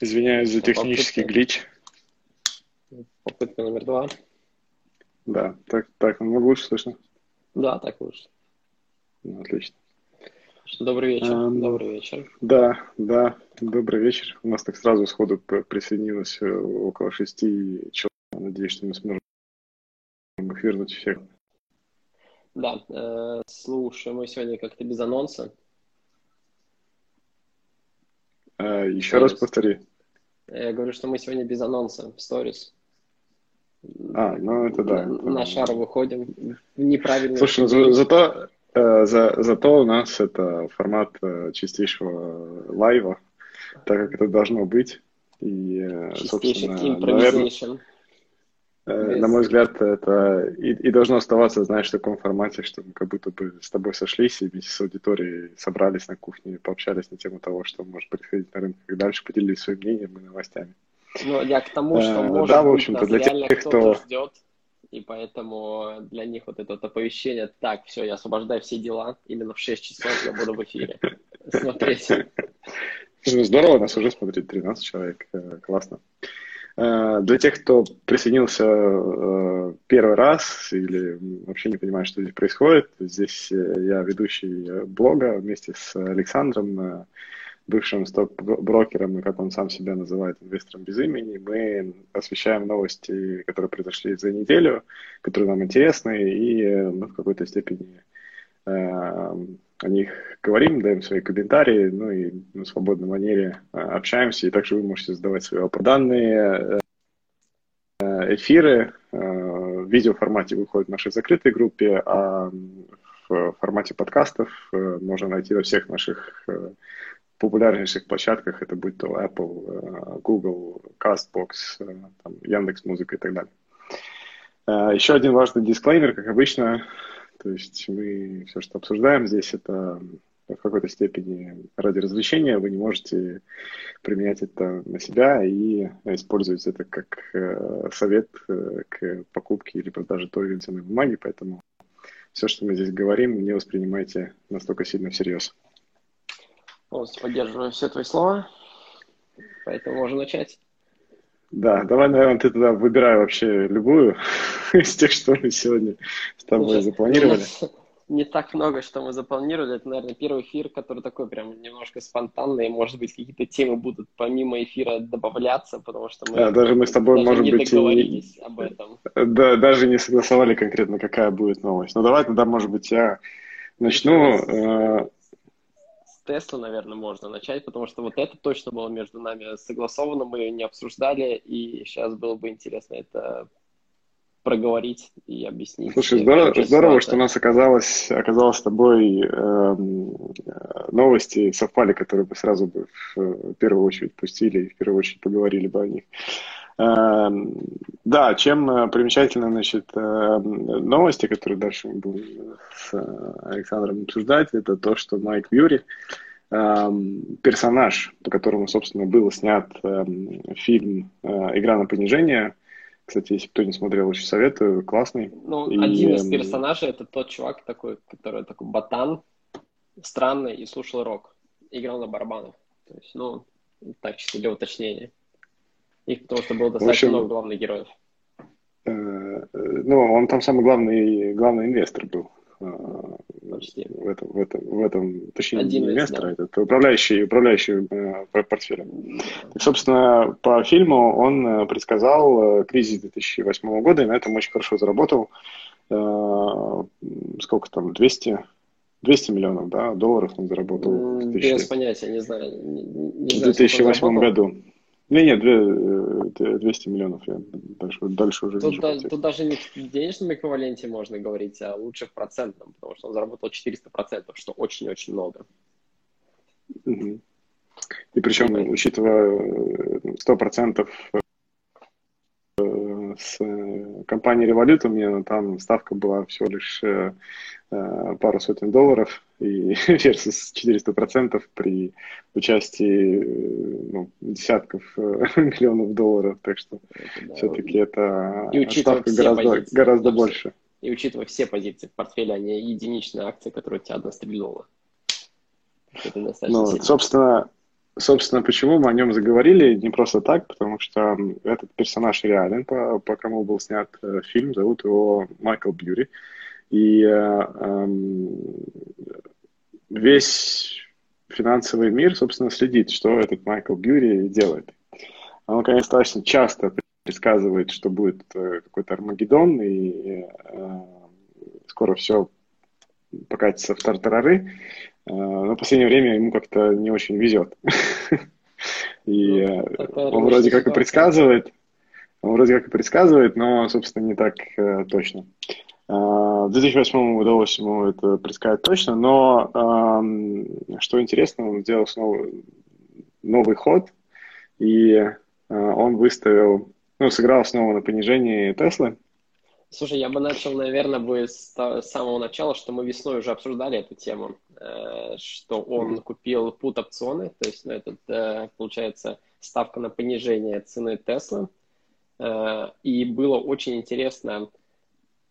Извиняюсь за технический Попытка. глич. Попытка номер два. Да, так, так, намного лучше слышно. Да, так лучше. Ну, отлично. Добрый вечер. Эм, Добрый вечер. Да, да, добрый вечер. У нас так сразу сходу присоединилось э, около шести человек. Надеюсь, что мы сможем их вернуть всех. Да, э, слушай, мы сегодня как-то без анонса. А, еще раз повтори. Я говорю, что мы сегодня без анонса в сторис. А, ну это да. На, это- на шар выходим в неправильный Слушай, ну, за- зато, э, за, зато у нас это формат э, чистейшего лайва, так как это должно быть. И, э, чистейший собственно, наверное, improvisation. Э, На мой взгляд, это и, и должно оставаться, знаешь, в таком формате, что мы как будто бы с тобой сошлись и вместе с аудиторией собрались на кухне, пообщались на тему того, что может происходить на рынке, и дальше поделились своим мнением и новостями. Ну, я к тому, что, Э, может да, в быть, общем-то, нас для тех, кто- ждет, и поэтому для них вот это вот оповещение, так, все, я освобождаю все дела, именно в 6 часов я буду в эфире смотреть. Ну, Здорово, нас уже смотрит 13 человек, э, классно. Э, Для тех, кто присоединился э, первый раз или вообще не понимает, что здесь происходит, здесь э, я ведущий блога вместе с Александром, бывшим сток-брокером, и как он сам себя называет, инвестором без имени. Мы освещаем новости, которые произошли за неделю, которые нам интересны, и мы в какой-то степени о них говорим, даем свои комментарии, ну и на свободной манере э, общаемся, и также вы можете задавать свои вопросы. Данные э, эфиры э, в видеоформате выходят в нашей закрытой группе, а в формате подкастов э, можно найти на всех наших популярнейших площадках, это будь то Apple, Google, CastBox, там, Яндекс.Музыка и так далее. Еще один важный дисклеймер, как обычно, то есть мы все, что обсуждаем здесь, это в какой-то степени ради развлечения, вы не можете применять это на себя и использовать это как э, совет э, к покупке или продаже той или иной бумаги, поэтому все, что мы здесь говорим, не воспринимайте настолько сильно всерьез. Полностью поддерживаю все твои слова, поэтому можно начать. Да, давай, наверное, ты тогда выбирай вообще любую из тех, что мы сегодня с тобой Слушай, запланировали. у нас Не так много, что мы запланировали. Это, наверное, первый эфир, который такой прям немножко спонтанный. Может быть, какие-то темы будут помимо эфира добавляться, потому что мы Да, даже мы с тобой, даже может не быть, и об этом. Да, даже не согласовали конкретно, какая будет новость. Ну, давай тогда, может быть, я начну. Тесла, наверное, можно начать, потому что вот это точно было между нами согласовано, мы ее не обсуждали, и сейчас было бы интересно это проговорить и объяснить. Слушай, здорово, здорово, что у нас оказалось, оказалось с тобой э, новости совпали, которые бы сразу бы в, э, первую очередь пустили и в первую очередь поговорили бы о них. Эм, Да, чем э, примечательны, значит, эм, новости, которые дальше мы будем с э, Александром обсуждать, это то, что Майк Бьюри, эм, персонаж, по которому, собственно, был снят эм, фильм э, «Игра на понижение», кстати, если кто не смотрел, очень советую, классный. Ну, И, один из персонажей это тот чувак такой, который такой ботан, странный и слушал рок. Играл на барабанах. То есть, ну, так чисто для уточнения. Их потому что было достаточно общем, много главных героев. Э, э, Ну, он там самый главный, главный инвестор был. э, Почти. В этом, в этом, в этом точнее, Один не инвестор, да. а этот управляющий, управляющий э, пор- портфелем. И, собственно, по фильму он э, предсказал кризис 2008 года, и на этом очень хорошо заработал. Э, Сколько там, 200, 200 миллионов да, долларов он заработал в М, 2000 Без понятия, не знаю. Не, не в знаю, сколько 2008 заработал. году. Не, нет, э, 200 миллионов. Я дальше, дальше уже Тут, вижу. да- тут даже не в денежном эквиваленте можно говорить, а лучше в процентном, потому что он заработал 400%, что очень-очень много. Мгм. И причем, учитывая э, сто процентов с э, компанией Revolut, у меня там ставка была всего лишь э, э, пару сотен долларов, и versus 400 процентов при участии ну, десятков миллионов долларов, так что Это, да. все-таки это ставка гораздо, позиции, гораздо больше. И учитывая все позиции в портфеле, а не единичная акция, которая тебя одна стрельнула. Это достаточно Ну, сильно. собственно, собственно, почему мы о нем заговорили, не просто так, потому что этот персонаж реален, по, по кому был снят э, фильм, зовут его Майкл Бьюри. И э, э, весь финансовый мир, собственно, следит, что этот Майкл Бьюри делает. Он, конечно, достаточно часто предсказывает, что будет э, какой-то Армагеддон, и э, скоро все покатится в тартарары. Э, но в последнее время ему как-то не очень везет. И ну, э, он вроде как и предсказывает, он вроде как и предсказывает, но, собственно, не так э, точно. В 2008 удалось ему это предсказать точно, но что интересно, он сделал снова новый ход, и он выставил, ну, сыграл снова на понижении Теслы, Слушай, я бы начал, наверное, бы с самого начала, что мы весной уже обсуждали эту тему, что он купил пут опционы, то есть, ну, это, э, получается, ставка на понижение цены Теслы. Э, и было очень интересно,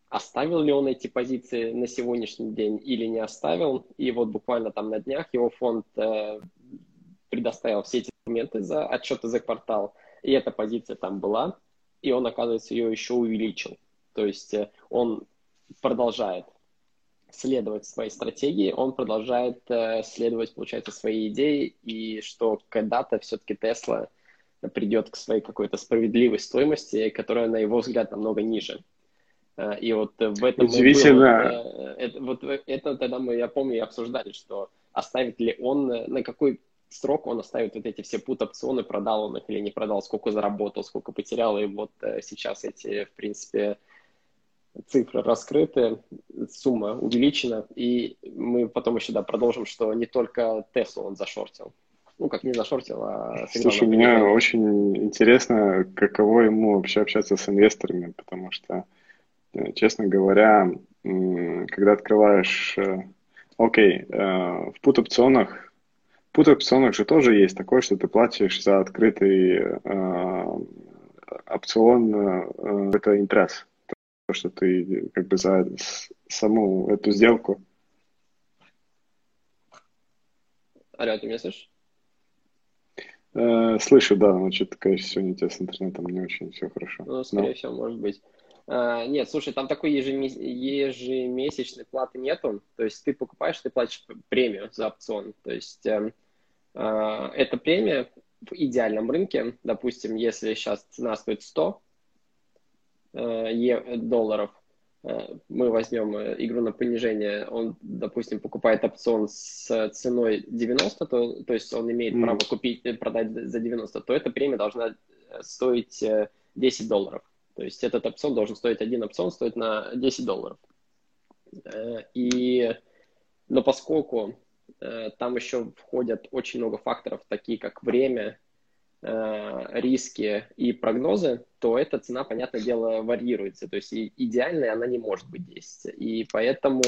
оставил ли он эти позиции на сегодняшний день или не оставил. И вот буквально там на днях его фонд предоставил все эти документы за отчеты за квартал, и эта позиция там была, и он, оказывается, ее еще увеличил. То есть э, он продолжает следовать своей стратегии, он продолжает э, следовать, получается, своей идее, и что когда-то все-таки Тесла придет к своей какой-то справедливой стоимости, которая, на его взгляд, намного ниже. Э, и вот в этом... Удивительно. Было, это, вот это тогда мы, я помню, обсуждали, что оставит ли он, на какой срок он оставит вот эти все пут-опционы, продал он их или не продал, сколько заработал, сколько потерял, и вот сейчас эти, в принципе, цифры раскрыты, сумма увеличена, и мы потом еще да, продолжим, что не только Теслу он зашортил. Ну, как не зашортил, а... Слушай, мне очень интересно, каково ему вообще общаться с инвесторами, потому что, э, честно говоря, когда открываешь... Э, окей, э, в пут-опционах пут-опционах же тоже есть такое, что ты платишь за открытый опцион это интерес что ты как бы за саму эту сделку. Алло, ты меня слышишь? Э, слышу, да, но что-то, конечно, сегодня у тебя с интернетом не очень все хорошо. Ну, скорее но... всего, может быть. А, нет, слушай, там такой ежемесячной платы нету. То есть ты покупаешь, ты платишь премию за опцион. То есть э, э, эта премия в идеальном рынке, допустим, если сейчас цена стоит 100, Э, долларов, э, мы возьмем э, игру на понижение, он, допустим, покупает опцион с ценой 90, то, то есть он имеет mm. право купить, продать за 90, то эта премия должна стоить 10 долларов. То есть этот опцион должен стоить, один опцион стоит на 10 долларов. И, но поскольку там еще входят очень много факторов, такие как время, Э, риски и прогнозы, то эта цена, понятное дело, варьируется. То есть идеальной она не может быть 10. И поэтому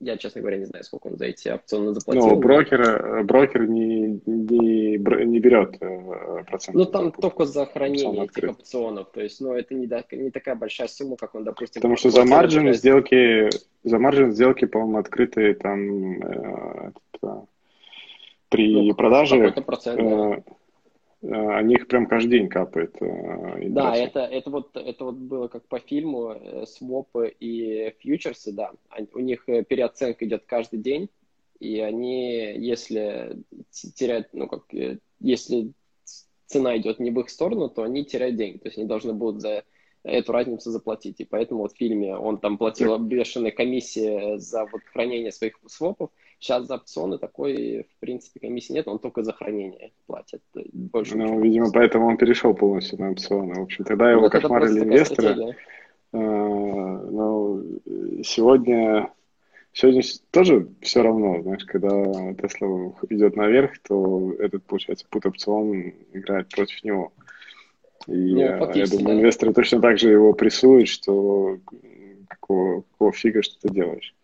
я, честно говоря, не знаю, сколько он за эти опционы заплатил. Ну, брокер, брокер не, не, не берет э, процент. Ну, там только за хранение этих опционов. То есть, ну, это не, не такая большая сумма, как он, допустим... Потому что за маржин сделки, за маржин сделки, по-моему, открытые там э, при ну, продаже... Процент, да о них прям каждый день капает. Э, да, это, это, вот, это вот было как по фильму, э, свопы и фьючерсы, да. У них э, переоценка идет каждый день, и они, если теряют, ну как, если цена идет не в их сторону, то они теряют деньги, то есть они должны будут за эту разницу заплатить. И поэтому вот в фильме он там платил бешеные комиссии за вот хранение своих свопов, Сейчас за опционы такой, в принципе, комиссии нет, он только за хранение платит. Больше ну, видимо, поэтому он перешел полностью на опционы. В общем, тогда его вот кошмарили инвесторы. А, но сегодня, сегодня тоже все равно, знаешь, когда Тесла идет наверх, то этот, получается, пут опцион играет против него. И ну, я думаю, да. инвесторы точно так же его прессуют, что какого, какого фига что ты делаешь.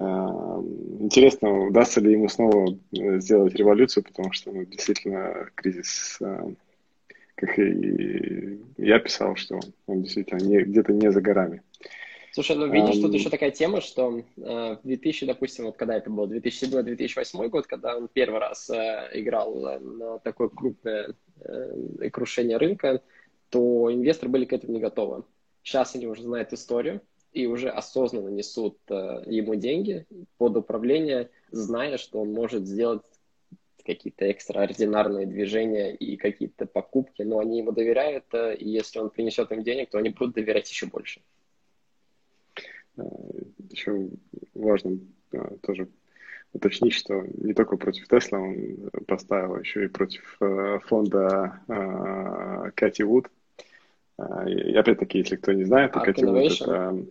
Интересно, удастся ли ему снова э, сделать революцию, потому что ну, действительно кризис, э, как и я писал, что он действительно не, где-то не за горами. Слушай, ну видишь, um... тут еще такая тема, что э, в 2000, допустим, вот когда это был, 2007-2008 год, когда он первый раз э, играл на такое крупное э, крушение рынка, то инвесторы были к этому не готовы. Сейчас они уже знают историю и уже осознанно несут э, ему деньги под управление, зная, что он может сделать какие-то экстраординарные движения и какие-то покупки, но они ему доверяют, э, и если он принесет им денег, то они будут доверять еще больше. Э, еще важно тоже уточнить, что не только против Тесла он поставил, еще и против фонда Кэти Вуд. И опять-таки, если кто не знает, то Кэти Вуд это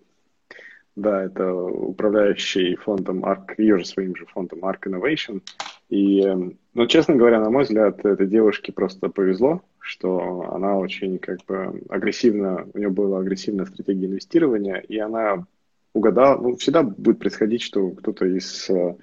да, это управляющий фондом ARK, ее же своим же фондом ARK Innovation. И, ну, честно говоря, на мой взгляд, этой девушке просто повезло, что она очень как бы агрессивно, у нее была агрессивная стратегия инвестирования, и она угадала, ну, всегда будет происходить, что кто-то из э,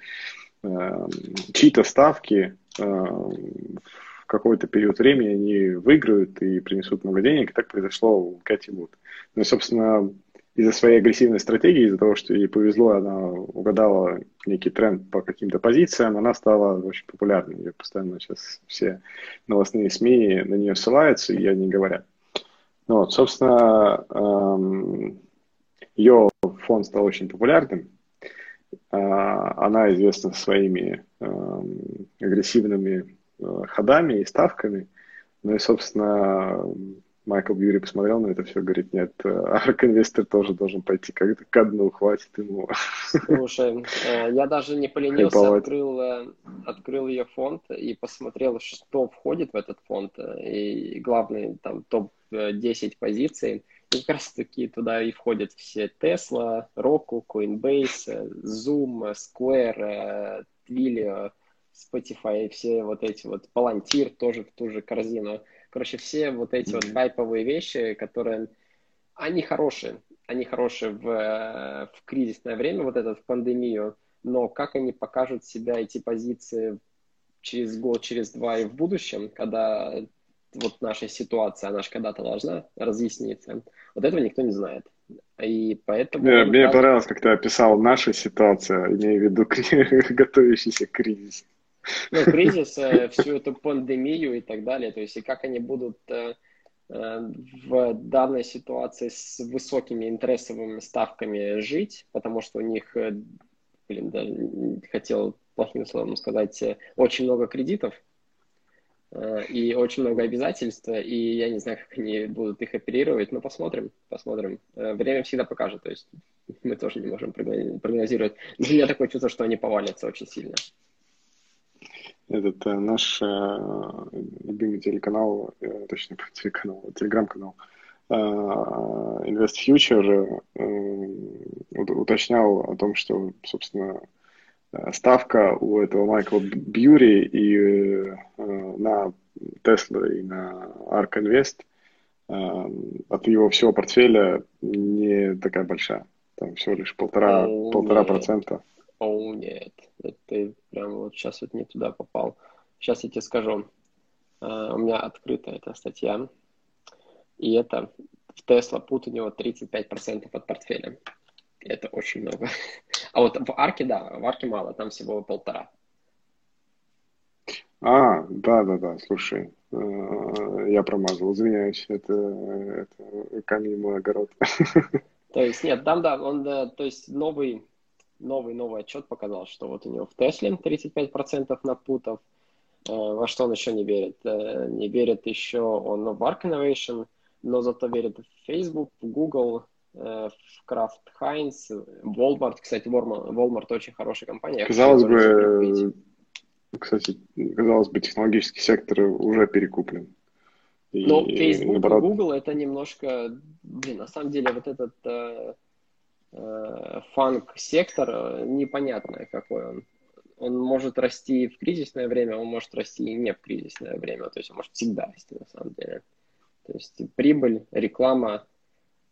э чьи-то ставки э, в какой-то период времени они выиграют и принесут много денег, и так произошло у Кэти Вуд. Ну собственно, из-за своей агрессивной стратегии, из-за того, что ей повезло, она угадала некий тренд по каким-то позициям, она стала очень популярной. Ее постоянно сейчас все новостные СМИ на нее ссылаются, и они говорят. Ну, вот, собственно, эм, ее фонд стал очень популярным. Э, она известна своими эм, агрессивными э, ходами и ставками. Ну и, собственно, Майкл Бьюри посмотрел на это все, говорит, нет, арк-инвестор тоже должен пойти как-то ко дну, хватит ему. Слушай, э, я даже не поленился, открыл, э, открыл ее фонд и посмотрел, что входит в этот фонд, э, и главный там топ-10 позиций, и как раз таки туда и входят все Tesla, Roku, Coinbase, Zoom, Square, Twilio, Spotify, все вот эти вот, Palantir тоже в ту же корзину. Короче, все вот эти вот хайповые вещи, которые, они хорошие, они хорошие в, в кризисное время, вот этот, в пандемию, но как они покажут себя, эти позиции через год, через два и в будущем, когда вот наша ситуация, она же когда-то должна разъясниться, вот этого никто не знает. И поэтому... Мне, мне кажется... понравилось, как ты описал нашу ситуацию, имея в виду готовящийся кризис ну, кризис, э, всю эту пандемию и так далее, то есть и как они будут э, э, в данной ситуации с высокими интересовыми ставками жить, потому что у них, блин, да, хотел плохим словом сказать, очень много кредитов и очень много обязательств, и я не знаю, как они будут их оперировать, но посмотрим, посмотрим. Время всегда покажет, то есть мы тоже не можем прогнозировать. У меня такое чувство, что они повалятся очень сильно этот э, наш э, любимый телеканал, э, точнее, телеканал, телеграм-канал Invest Future уточнял о том, что, собственно, ставка у этого Майкла Бьюри и на Tesla и на ARK Invest от его всего портфеля не такая большая. Там всего лишь полтора, полтора процента. О, нет, ты прям вот сейчас вот не туда попал. Сейчас я тебе скажу. Uh, у меня открыта эта статья. И это в Tesla пут у него 35% от портфеля. Это очень много. А вот в Арке, да, в Арке мало, там всего полтора. А, да, да, да, слушай, э, я промазал, извиняюсь, это, это камень мой огород. То есть, нет, там, да, он, то есть, новый новый новый отчет показал, что вот у него в Тесле 35% напутов. Э, во что он еще не верит? Э, не верит еще он в Arc Innovation, но зато верит в Facebook, в Google, э, в Kraft Heinz, Walmart. Кстати, Walmart, Walmart очень хорошая компания. Казалось бы, кстати, казалось бы, технологический сектор уже перекуплен. Но Facebook наоборот... и Google это немножко, блин, на самом деле вот этот фанк-сектор э, непонятно какой он. Он может расти в кризисное время, он может расти и не в кризисное время, то есть он может всегда расти на самом деле. То есть прибыль, реклама,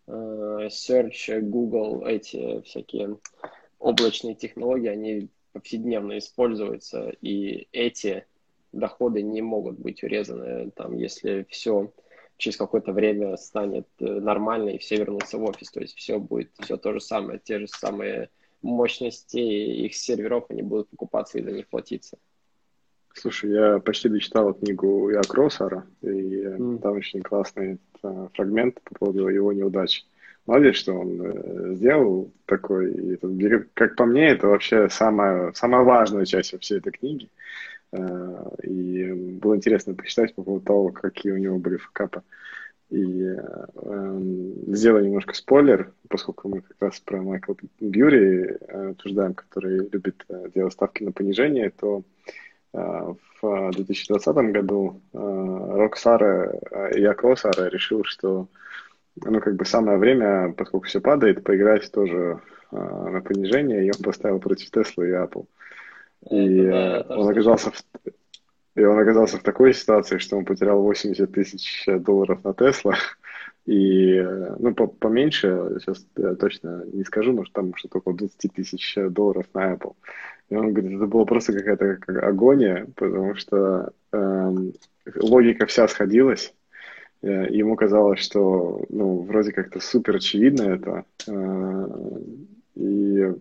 э, search, Google, эти всякие облачные технологии, они повседневно используются, и эти доходы не могут быть урезаны, там, если все через какое-то время станет э, нормально, и все вернутся в офис. То есть все будет все то же самое, те же самые мощности их серверов, они будут покупаться и за них платиться. Слушай, я почти дочитал книгу Я Кроссара, и mm. там очень классный э, фрагмент по поводу его неудач. Молодец, что он э, сделал такой. И, как по мне, это вообще самая, самая важная часть всей этой книги. Э, и было интересно почитать по поводу того, какие у него были факапы. И э, сделаю немножко спойлер, поскольку мы как раз про Майкла Бьюри э, обсуждаем, который любит э, делать ставки на понижение, то в 2020 году э, Роксара, э, я Кросара решил, что ну, как бы самое время, поскольку все падает, поиграть тоже на понижение, и он поставил против Tesla и Apple. И да, он оказался в, и он оказался в такой ситуации, что он потерял 80 тысяч долларов на Тесла. И, ну, по поменьше, сейчас я точно не скажу, но там что-то около 20 тысяч долларов на Apple. И он говорит, это было просто какая-то как агония, потому что эм, логика вся сходилась. Э, ему казалось, что, ну, вроде как-то супер очевидно это. Э, и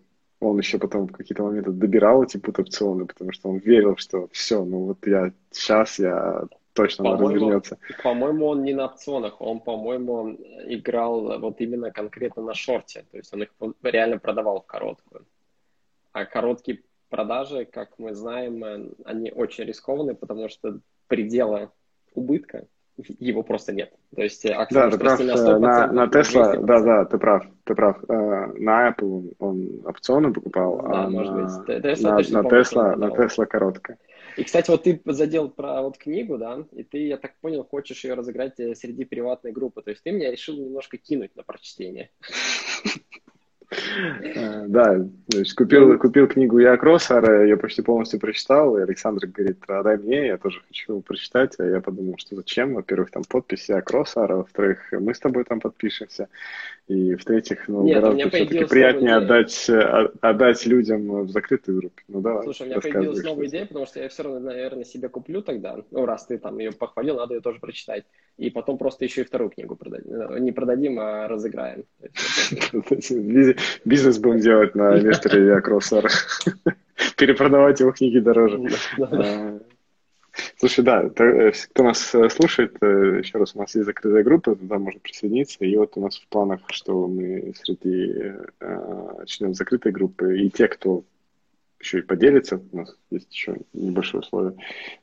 он еще потом в какие-то моменты добирал эти пут-опционы, потому что он верил, что все, ну вот я сейчас, я точно по развернется. По-моему, он не на опционах, он, по-моему, играл вот именно конкретно на шорте, то есть он их реально продавал в короткую. А короткие продажи, как мы знаем, они очень рискованные, потому что предела убытка его просто нет. То есть акция да, ты прав, на, на, на Tesla, да, да, ты прав, ты прав. Э, на Apple он опционы покупал, да, а может на, быть. Tesla, на, на, Tesla, на Tesla короткая. И, кстати, вот ты задел про вот книгу, да, и ты, я так понял, хочешь ее разыграть э, среди приватной группы. То есть ты меня решил немножко кинуть на прочтение. Да, купил, купил книгу Я Кроссара, ее почти полностью прочитал, и Александр говорит, а дай мне, я тоже хочу прочитать, а я подумал, что зачем, во-первых, там подпись Я Кроссара, во-вторых, мы с тобой там подпишемся, и в-третьих, ну, Нет, гораздо все-таки приятнее отдать, э, отдать людям в закрытую группу. Ну, давай, Слушай, у меня появилась новая идея, потому что я все равно, наверное, себе куплю тогда, ну, раз ты там ее похвалил, надо ее тоже прочитать, и потом просто еще и вторую книгу продадим, не продадим, а разыграем. Бизнес будем делать на Мистере Я Кроссар. Перепродавать его книги дороже. Слушай, да, э, кто нас э, слушает, э, еще раз, у нас есть закрытая группа, туда можно присоединиться, и вот у нас в планах, что мы среди членов закрытой группы и те, кто еще и поделится, у нас есть еще небольшое условие,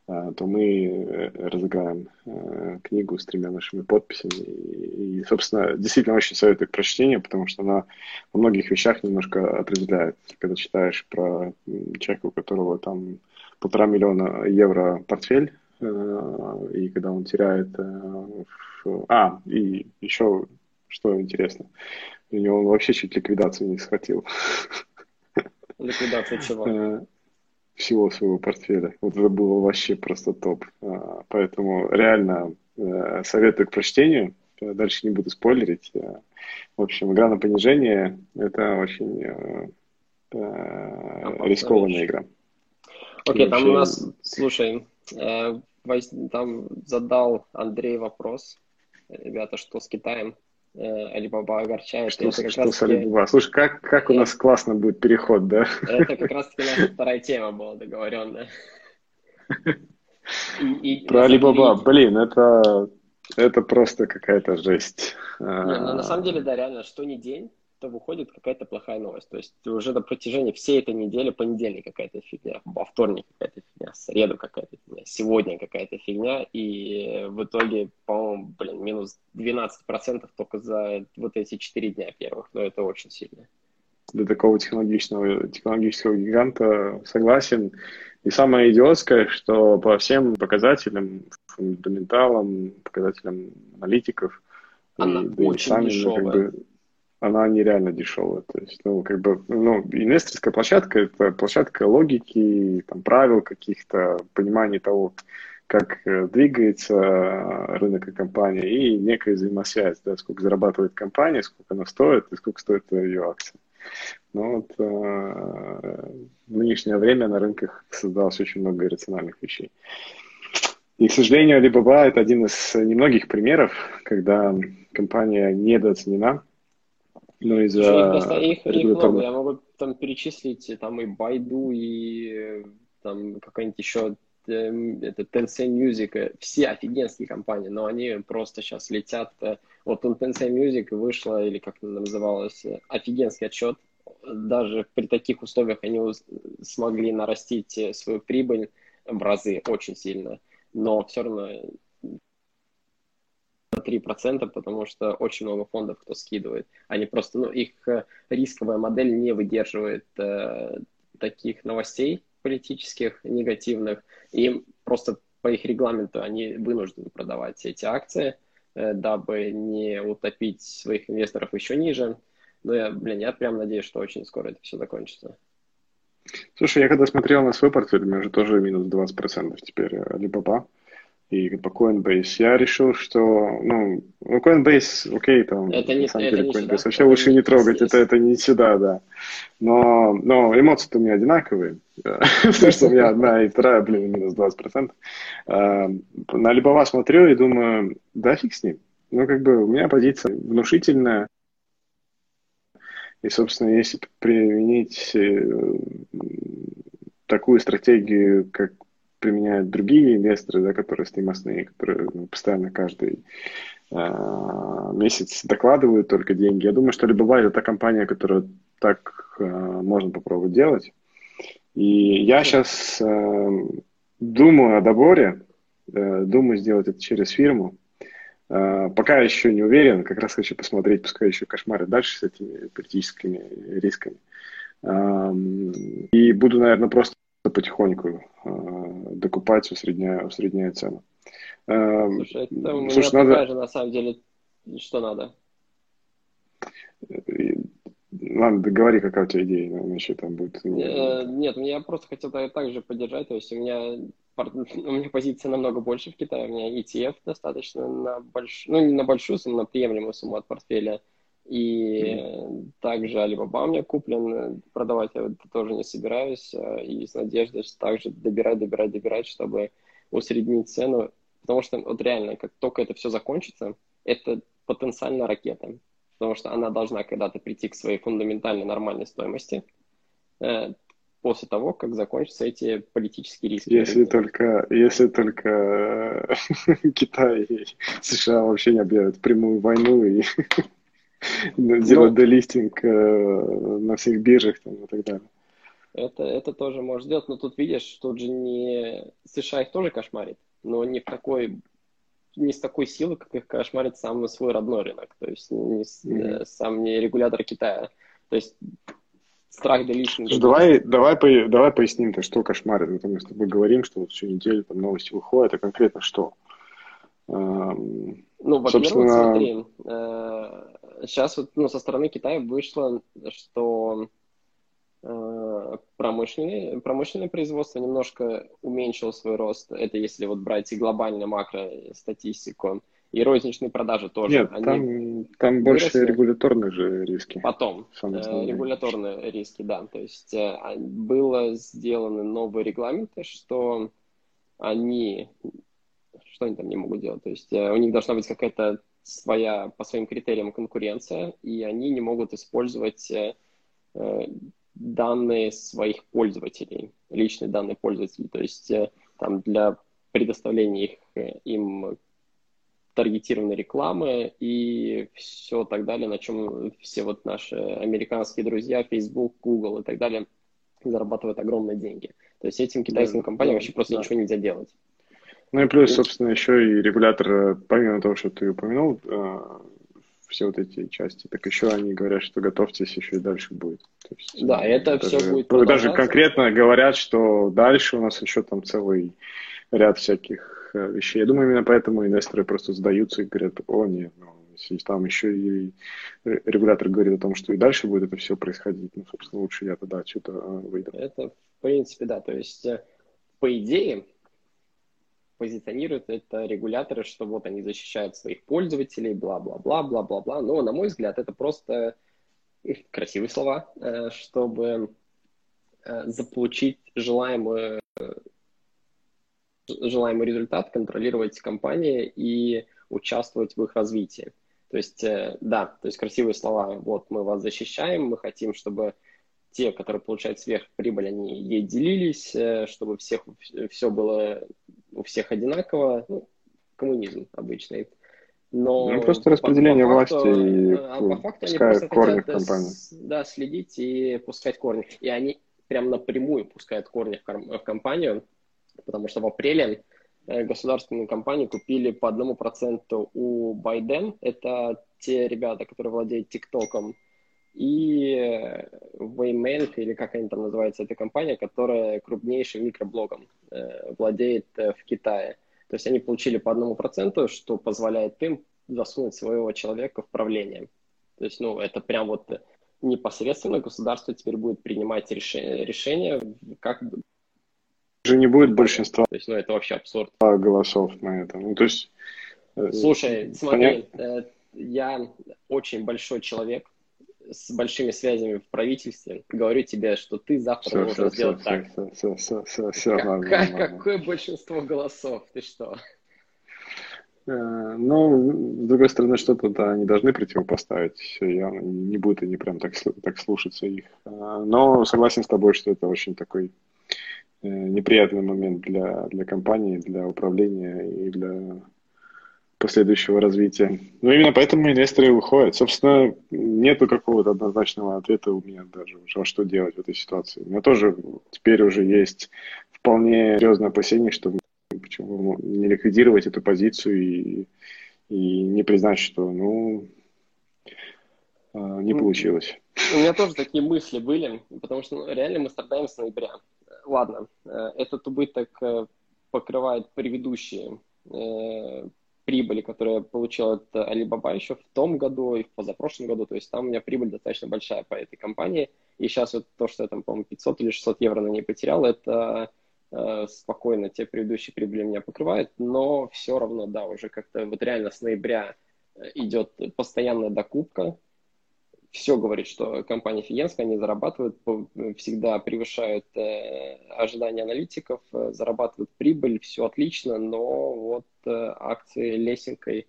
а, то мы э, разыграем э, книгу с тремя нашими подписями. И, собственно, действительно очень советую к прочтению, потому что она во многих вещах немножко определяет. Когда читаешь про человека, у которого там полтора миллиона евро портфель, э, и когда он теряет... А, и еще что интересно, у него он вообще чуть ликвидацию не схватил. Ликвидация чего? Э, всего своего портфеля. Вот это было вообще просто топ. Поэтому реально э, советую к прочтению. Дальше не буду спойлерить. Э, в общем, игра на понижение – это очень рискованная игра. Окей, там у нас, слушай, там задал Андрей вопрос. Ребята, что с Китаем? Э, огорчает. Что, это что с Alibaba? Слушай, как, как у нас классно будет переход, да? Это как раз-таки наша вторая тема была договоренная. И, и, Про Alibaba, и... блин, это, это просто какая-то жесть. Не, ну, на самом деле, да, реально, что не день, то выходит какая-то плохая новость. То есть уже на протяжении всей этой недели, понедельник какая-то фигня, во вторник какая-то фигня, среду какая-то фигня, сегодня какая-то фигня, и в итоге, по-моему, блин, минус 12% только за вот эти 4 дня первых, но это очень сильно. Для такого технологичного, технологического гиганта согласен. И самое идиотское, что по всем показателям, фундаменталам, показателям аналитиков, она и, очень сами, дешевая. как бы, она нереально дешевая. То есть, ну, как бы, ну, инвесторская площадка – это площадка логики, там, правил каких-то, понимания того, как э, двигается рынок и компания, и некая взаимосвязь, да, сколько зарабатывает компания, сколько она стоит и сколько стоит ее акция. Но вот э, в нынешнее время на рынках создалось очень много иррациональных вещей. И, к сожалению, Alibaba – это один из немногих примеров, когда компания недооценена, но из-за их, их много. Я могу там перечислить там и Baidu, и там какая-нибудь еще эм, это Tencent Music, все офигенские компании, но они просто сейчас летят. Э, вот у Tencent Music вышла, или как она называлась, офигенский отчет. Даже при таких условиях они смогли нарастить свою прибыль в разы очень сильно но все равно 3%, потому что очень много фондов, кто скидывает. Они просто, ну, их э, рисковая модель не выдерживает э, таких новостей политических, негативных. Им просто по их регламенту они вынуждены продавать эти акции, э, дабы не утопить своих инвесторов еще ниже. Но я, блин, я прям надеюсь, что очень скоро это все закончится. Слушай, я когда смотрел на свой портфель, у меня уже тоже минус 20% теперь Alibaba и по Coinbase. Я решил, что, ну, ну Coinbase, окей, там, это не, на самом это деле, не Coinbase сюда. вообще это лучше не, не трогать, здесь. это, это не сюда, да. Но, но эмоции-то у меня одинаковые, потому что у меня одна и вторая, блин, минус 20%. А, на Alibaba смотрю и думаю, да фиг с ним. Ну, как бы у меня позиция внушительная, и, собственно, если применить э, такую стратегию, как применяют другие инвесторы, да, которые стоимостные, которые ну, постоянно каждый э, месяц докладывают только деньги. Я думаю, что Alibaba это та компания, которая так э, можно попробовать делать. И я сейчас э, думаю о доборе, э, думаю сделать это через фирму. Э, пока еще не уверен, как раз хочу посмотреть, пускай еще кошмары дальше с этими политическими рисками. Э, и буду, наверное, просто потихоньку э, докупать, усредняя, усредняя цену. Э, Слушай, это у меня Слушай, такая надо... же, на самом деле, что надо? Ладно, договори, какая у тебя идея насчет там будет. Э, нет, я просто хотел также поддержать, то есть у меня, у меня позиция намного больше в Китае, у меня ETF достаточно на большую, ну не на большую сумму, на приемлемую сумму от портфеля, и также Alibaba у меня куплен, продавать я тоже не собираюсь, э, и с надеждой также добирать, добирать, добирать, чтобы усреднить цену, потому что вот реально, как только это все закончится, это потенциально ракета, потому что она должна когда-то прийти к своей фундаментальной нормальной стоимости э, после того, как закончатся эти политические риски. Если только, если только э, Китай и США вообще не объявят прямую войну и делать делистинг э, на всех биржах там, и так далее. Это, это тоже может сделать, но тут видишь, тут же не США их тоже кошмарит, но не в такой не с такой силой, как их кошмарит сам свой родной рынок, то есть не, mm-hmm. сам не регулятор Китая. То есть страх делистинга. Давай, давай, давай поясним, то, что кошмарит. Вот мы с тобой говорим, что вот всю неделю там новости выходят, а конкретно что? Ну, во-первых, Собственно... смотри, сейчас вот ну, со стороны Китая вышло, что э, промышленное, промышленное производство немножко уменьшило свой рост. Это если вот брать и глобальную макро-статистику. И розничные продажи тоже. Нет, они там, там больше регуляторные же риски. Потом, э, регуляторные риски, да. То есть э, а, было сделаны новые регламенты, что они что они там не могут делать. То есть э, у них должна быть какая-то своя, по своим критериям конкуренция, и они не могут использовать э, э, данные своих пользователей, личные данные пользователей. То есть там для предоставления их, им таргетированной рекламы и все так далее, на чем все вот наши американские друзья, Facebook, Google и так далее зарабатывают огромные деньги. То есть этим китайским компаниям вообще просто да. ничего нельзя делать. Ну и плюс, собственно, еще и регулятор, э, помимо того, что ты упомянул, э, все вот эти части, так еще они говорят, что готовьтесь, еще и дальше будет. То есть, да, это даже, все будет Даже конкретно говорят, что дальше у нас еще там целый ряд всяких э, вещей. Я думаю, именно поэтому инвесторы просто сдаются и говорят, о, нет, ну, если там еще и регулятор говорит о том, что и дальше будет это все происходить, ну, собственно, лучше я тогда что-то выйду. Это, в принципе, да, то есть, по идее, позиционируют это регуляторы, что вот они защищают своих пользователей, бла-бла-бла, бла-бла-бла. Но, на мой взгляд, это просто красивые слова, э, чтобы э, заполучить желаемую желаемый результат, контролировать компании и участвовать в их развитии. То есть, э, да, то есть красивые слова, вот мы вас защищаем, мы хотим, чтобы те, которые получают сверхприбыль, они ей делились, э, чтобы всех, все было у всех одинаково. Ну, коммунизм обычный. Но ну, просто распределение по, по факту, власти и а по факту они просто корни хотят, в компании. Да, следить и пускать корни. И они прям напрямую пускают корни в, в компанию, потому что в апреле э, государственную компанию купили по одному проценту у Байден. Это те ребята, которые владеют ТикТоком. И Wayment, или как они там называются, эта компания, которая крупнейшим микроблогом э, владеет э, в Китае. То есть они получили по одному проценту, что позволяет им засунуть своего человека в правление. То есть, ну, это прям вот непосредственно государство теперь будет принимать решение, решение как бы... Уже не будет большинства. То есть, ну, это вообще абсурд. Голосов на это. Ну, то есть... Э, Слушай, смотри, понятно? Э, я очень большой человек, с большими связями в правительстве, говорю тебе, что ты завтра все, должен все, сделать все, так. Все, все, все, все, все, как, ладно, как, ладно. Какое большинство голосов? Ты что? Э, ну, с другой стороны, что-то да, они должны противопоставить. Явно не будут они прям так, так слушаться их. Э, но согласен с тобой, что это очень такой э, неприятный момент для, для компании, для управления и для последующего развития. Ну, именно поэтому инвесторы выходят. Собственно, нету какого-то однозначного ответа у меня даже, а что делать в этой ситуации. У меня тоже теперь уже есть вполне серьезное опасение, что почему не ликвидировать эту позицию и, и не признать, что, ну, а, не получилось. У меня тоже такие мысли были, потому что ну, реально мы страдаем с ноября. Ладно, э, этот убыток э, покрывает предыдущие э, прибыли, которые я получил от Alibaba еще в том году и в позапрошлом году. То есть там у меня прибыль достаточно большая по этой компании. И сейчас вот то, что я там, по-моему, 500 или 600 евро на ней потерял, это э, спокойно те предыдущие прибыли меня покрывают. Но все равно, да, уже как-то вот реально с ноября э, идет постоянная докупка все говорит, что компания офигенская, они зарабатывают, всегда превышают э, ожидания аналитиков, э, зарабатывают прибыль, все отлично, но вот э, акции лесенкой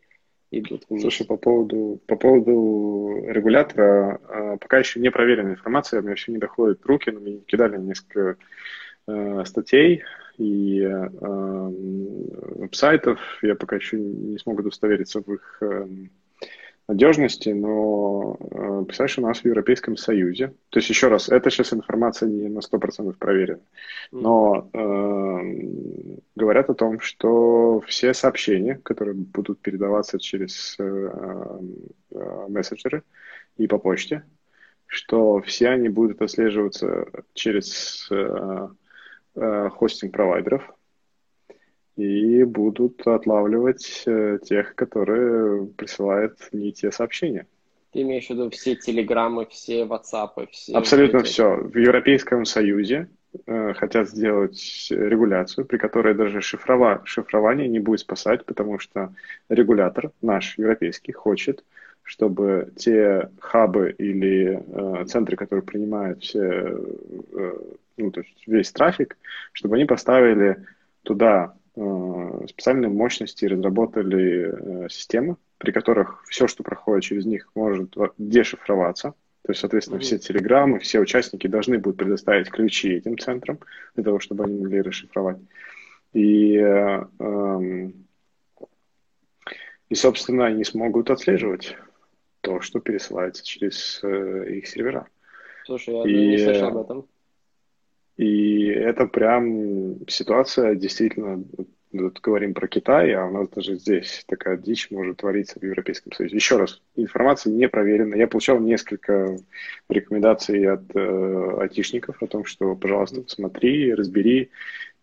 идут вниз. Слушай, по поводу, по поводу регулятора, э, пока еще не проверенная информация, мне еще не доходит руки, но мне кидали несколько э, статей и э, веб-сайтов, я пока еще не смог удостовериться в их э, надежности, но э, представляешь, у нас в Европейском Союзе, то есть еще раз, это сейчас информация не на 100% проверена, но э, говорят о том, что все сообщения, которые будут передаваться через э, э, мессенджеры и по почте, что все они будут отслеживаться через э, э, хостинг-провайдеров, и будут отлавливать э, тех, которые присылают не те сообщения. Ты имеешь в виду все телеграммы, все ватсапы, все... Абсолютно эти... все. В Европейском Союзе э, хотят сделать регуляцию, при которой даже шифрова... шифрование не будет спасать, потому что регулятор наш, европейский, хочет, чтобы те хабы или э, центры, которые принимают все, э, ну, то есть весь трафик, чтобы они поставили туда специальные мощности разработали э, системы, при которых все, что проходит через них, может дешифроваться. То есть, соответственно, mm-hmm. все телеграммы, все участники должны будут предоставить ключи этим центрам для того, чтобы они могли расшифровать. И, э, эм, и собственно, они смогут отслеживать то, что пересылается через их сервера. Слушай, я и, не слышал об этом. И это прям ситуация действительно, вот говорим про Китай, а у нас даже здесь такая дичь может твориться в Европейском Союзе. Еще раз, информация не проверена. Я получал несколько рекомендаций от э, айтишников о том, что, пожалуйста, посмотри, разбери.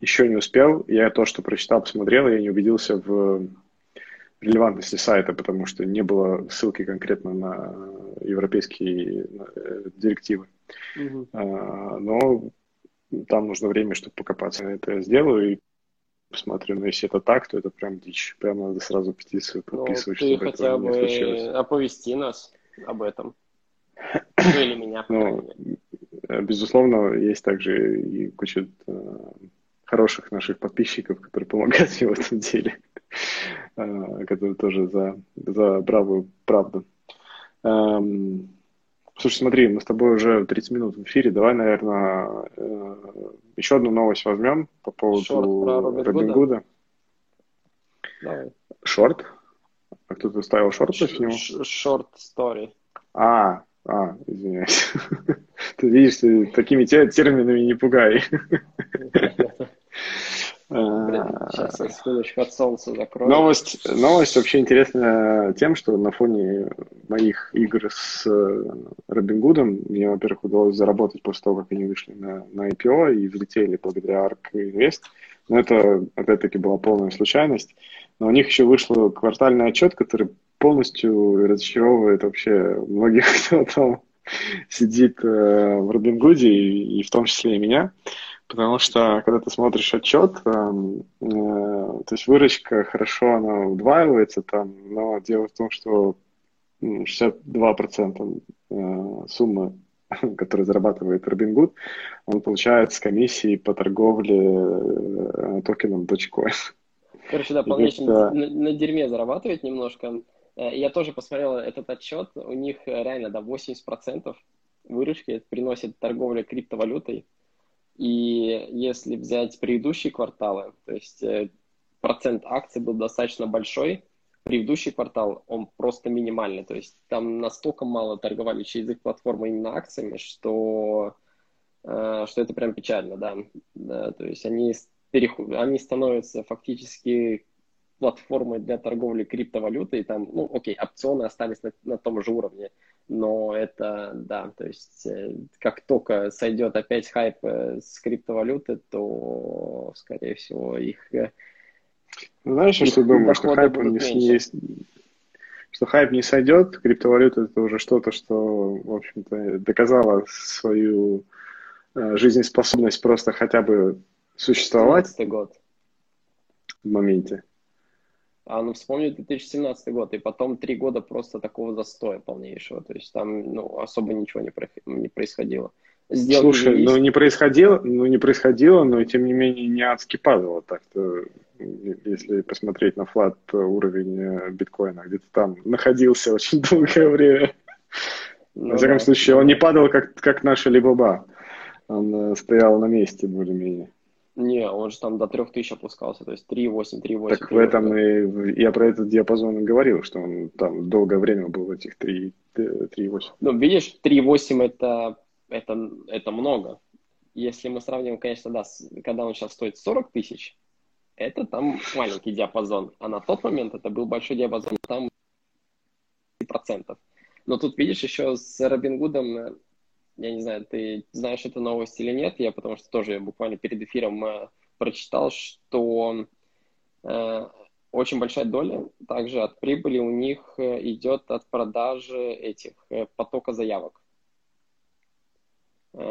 Еще не успел. Я то, что прочитал, посмотрел, я не убедился в релевантности сайта, потому что не было ссылки конкретно на европейские э, директивы. Угу. Но там нужно время, чтобы покопаться. Это я сделаю и посмотрю. Но если это так, то это прям дичь. Прям надо сразу петицию ну, подписывать, ну, чтобы хотя бы не оповести нас об этом. Ну, или меня. Ну, безусловно, есть также и куча э, хороших наших подписчиков, которые помогают мне в этом деле, э, которые тоже за, за бравую правду. Эм, слушай, смотри, мы с тобой уже 30 минут в эфире. Давай, наверное, э, еще одну новость возьмем по поводу Робин Гуда. Давай. Шорт? А кто-то ставил шорт против него? Шорт стори. А, а, извиняюсь. Ты видишь, ты такими терминами не пугай. Сейчас я секундочку от солнца закрою. Новость, новость вообще интересная тем, что на фоне моих игр с э, Робин Гудом мне, во-первых, удалось заработать после того, как они вышли на, на IPO и взлетели благодаря ARK Invest. Но это, опять-таки, была полная случайность. Но у них еще вышел квартальный отчет, который полностью разочаровывает вообще многих, кто там сидит э, в Робингуде, и, и в том числе и меня. Потому что, когда ты смотришь отчет, э, э, то есть выручка хорошо, она удваивается там, но дело в том, что 62% э, суммы, которую зарабатывает Robinhood, он получает с комиссии по торговле э, токеном Dogecoin. Короче, да, полнейший это... на, на дерьме зарабатывает немножко. Э, я тоже посмотрел этот отчет, у них реально, да, 80% выручки приносит торговля криптовалютой, и если взять предыдущие кварталы, то есть э, процент акций был достаточно большой, предыдущий квартал он просто минимальный. То есть там настолько мало торговали через их платформу именно акциями, что, э, что это прям печально, да. да то есть они, переход... они становятся фактически платформой для торговли криптовалютой. Там, ну, окей, опционы остались на, на том же уровне, но это, да, то есть э, как только сойдет опять хайп э, с криптовалюты, то, скорее всего, их... Э, Знаешь, их что думаю, что хайп не, не, что хайп не сойдет, криптовалюта это уже что-то, что, в общем-то, доказало свою жизнеспособность просто хотя бы существовать. год. В моменте. А ну вспомни 2017 год, и потом три года просто такого застоя полнейшего. То есть там ну, особо ничего не, не происходило. Сделки Слушай, ну не происходило, ну не происходило, но тем не менее не адски падало так-то. Если посмотреть на флат уровень э, биткоина, где-то там находился очень долгое время. Ну, Во всяком да. случае, он не падал, как, как наша Либаба. Он э, стоял на месте более-менее. Не, он же там до 3000 опускался, то есть 3,8, 3,8. Так 3, в этом и я про этот диапазон и говорил, что он там долгое время был в этих 3,8. Ну, видишь, 3,8 это, это, это много. Если мы сравним, конечно, да, с, когда он сейчас стоит 40 тысяч, это там маленький диапазон. А на тот момент это был большой диапазон, там процентов. Но тут, видишь, еще с Робингудом я не знаю, ты знаешь эту новость или нет, я потому что тоже буквально перед эфиром э, прочитал, что э, очень большая доля также от прибыли у них э, идет от продажи этих э, потока заявок. Э,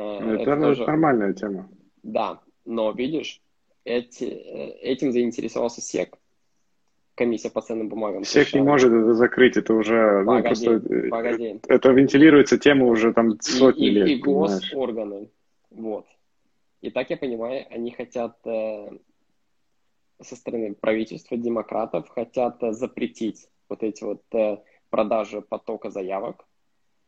это, это тоже... нормальная тема. Да, но видишь, эти, э, этим заинтересовался СЕК комиссия по ценным бумагам. Всех не может это закрыть, это уже... Ну, погоди, ну, просто, погоди. Это вентилируется тема уже там сотни и, лет. И, и госорганы. Вот. И так я понимаю, они хотят э, со стороны правительства, демократов, хотят э, запретить вот эти вот э, продажи потока заявок.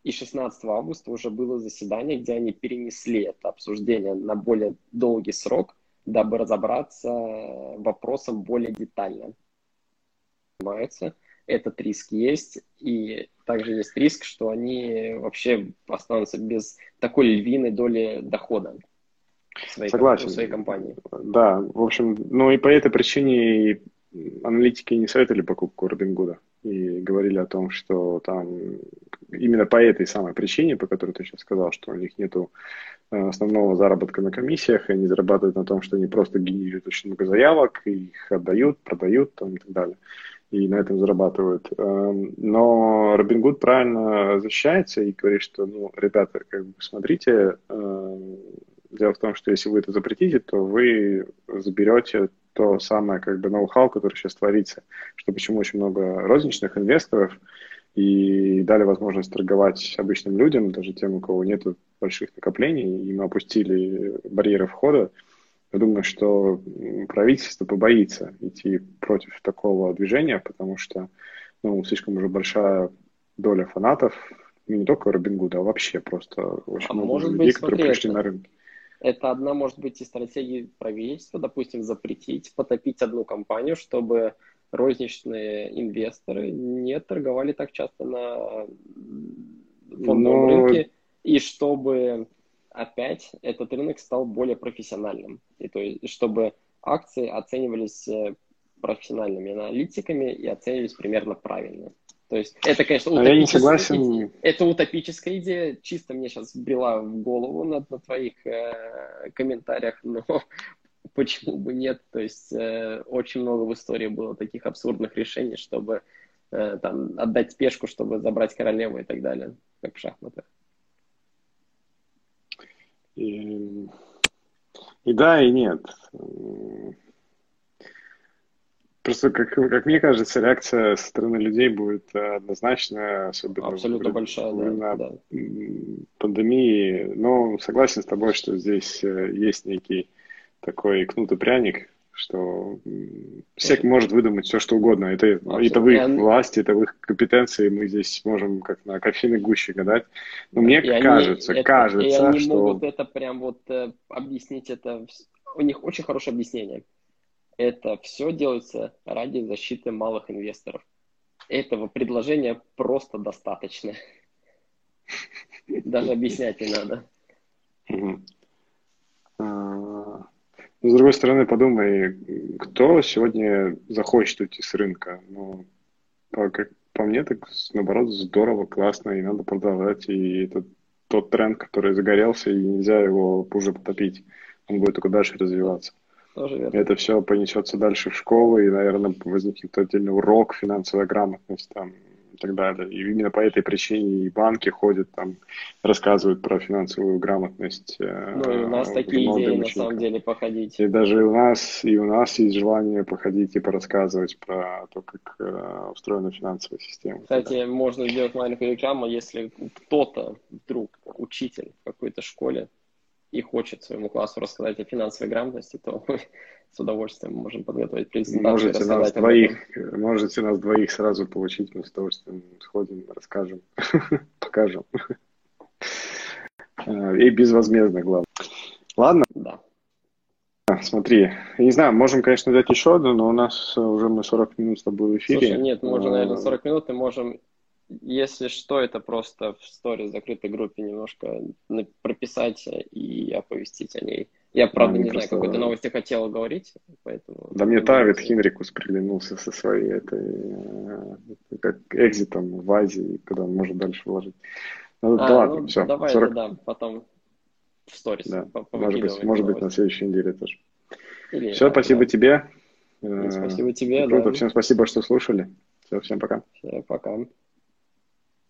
И 16 августа уже было заседание, где они перенесли это обсуждение на более долгий срок, дабы разобраться вопросом более детально занимаются. Этот риск есть, и также есть риск, что они вообще останутся без такой львиной доли дохода своей, Согласен. своей компании. Да, в общем, ну и по этой причине аналитики не советовали покупку Робингуда и говорили о том, что там именно по этой самой причине, по которой ты сейчас сказал, что у них нету э, основного заработка на комиссиях, и они зарабатывают на том, что они просто генерируют очень много заявок, их отдают, продают там, и так далее и на этом зарабатывают. Эм, но Робингуд правильно защищается и говорит, что, ну, ребята, как бы смотрите, эм, дело в том, что если вы это запретите, то вы заберете то самое как бы ноу-хау, которое сейчас творится, что почему очень много розничных инвесторов и дали возможность торговать обычным людям, даже тем, у кого нет больших накоплений, им опустили барьеры входа, Я думаю, что правительство побоится идти против такого движения, потому что ну, слишком уже большая доля фанатов, ну, не только Робин Гуда, а вообще просто очень А много может людей, быть, которые смотри, пришли это- на рынок. Это одна может быть и стратегия правительства, допустим, запретить, потопить одну компанию, чтобы розничные инвесторы не торговали так часто на фондовом Но- рынке, и чтобы опять этот рынок стал более профессиональным. И то есть, чтобы акции оценивались э, профессиональными аналитиками и оценивались примерно правильно. То есть это, конечно, А я не утопическая согласен. Это утопическая идея, чисто мне сейчас брела в голову на, на твоих э, комментариях, но почему бы нет? То есть э, очень много в истории было таких абсурдных решений, чтобы э, там отдать спешку, чтобы забрать королеву и так далее, как в шахматах. И, и да, и нет. Просто, как, как мне кажется, реакция со стороны людей будет э, однозначная, особенно в Абсолютно вре- большая, да, да. пандемии. Но согласен с тобой, что здесь э, есть некий такой кнут и пряник, что м, всяк может выдумать все, что угодно. Это, это в их власти, это в их компетенции. Мы здесь можем как на кофейной гуще гадать. Но мне И они кажется, это- кажется, и они что... могут это прям вот э, объяснить это. У них очень хорошее объяснение. Это все делается ради защиты малых инвесторов. Этого предложения просто достаточно. Даже объяснять не надо. Но с другой стороны, подумай, кто сегодня захочет уйти с рынка? Ну, по, как, по мне, так наоборот здорово, классно, и надо продолжать. И это тот тренд, который загорелся, и нельзя его уже потопить. Он будет только дальше развиваться. Тоже верно. Это все понесется дальше в школы, и, наверное, возникнет отдельный урок, финансовая грамотность там, и так далее. И именно по этой причине и банки ходят там, рассказывают про финансовую грамотность. э, Ну и у нас такие идеи на ученикам. самом деле походить. И даже у нас, и у нас есть желание походить и порассказывать про то, как э, устроена финансовая система. Кстати, можно сделать маленькую рекламу, если кто-то вдруг учитель в какой-то школе и хочет своему классу рассказать о финансовой грамотности, то мы с удовольствием можем подготовить презентацию Можете нас двоих, можете нас двоих сразу получить, мы с удовольствием сходим, расскажем, покажем. Э, И безвозмездно, главное. Ладно, Да. смотри, я не знаю, можем, конечно, взять еще одну, но у нас уже мы 40 минут с тобой в эфире. Слушай, нет, мы уже, наверное, Э, 40 минут, и можем, если что, это просто в сторе закрытой группе немножко прописать и оповестить о ней. Я, правда, мне не знаю, просто- какой ты новости хотела говорить, поэтому... Да мне Тавит Хинрикус приглянулся со своей этой, э, как экзитом в Азии, когда он может дальше вложить. Ну, да А, ладно, ну, все. давай, 40, да, да, потом в сторис да. Может быть, может быть, на следующей неделе тоже. Или- Все, да, спасибо да. тебе. Ну, Э, Спасибо тебе, Круто, да. всем спасибо, что слушали. Все, всем пока. Всё, пока.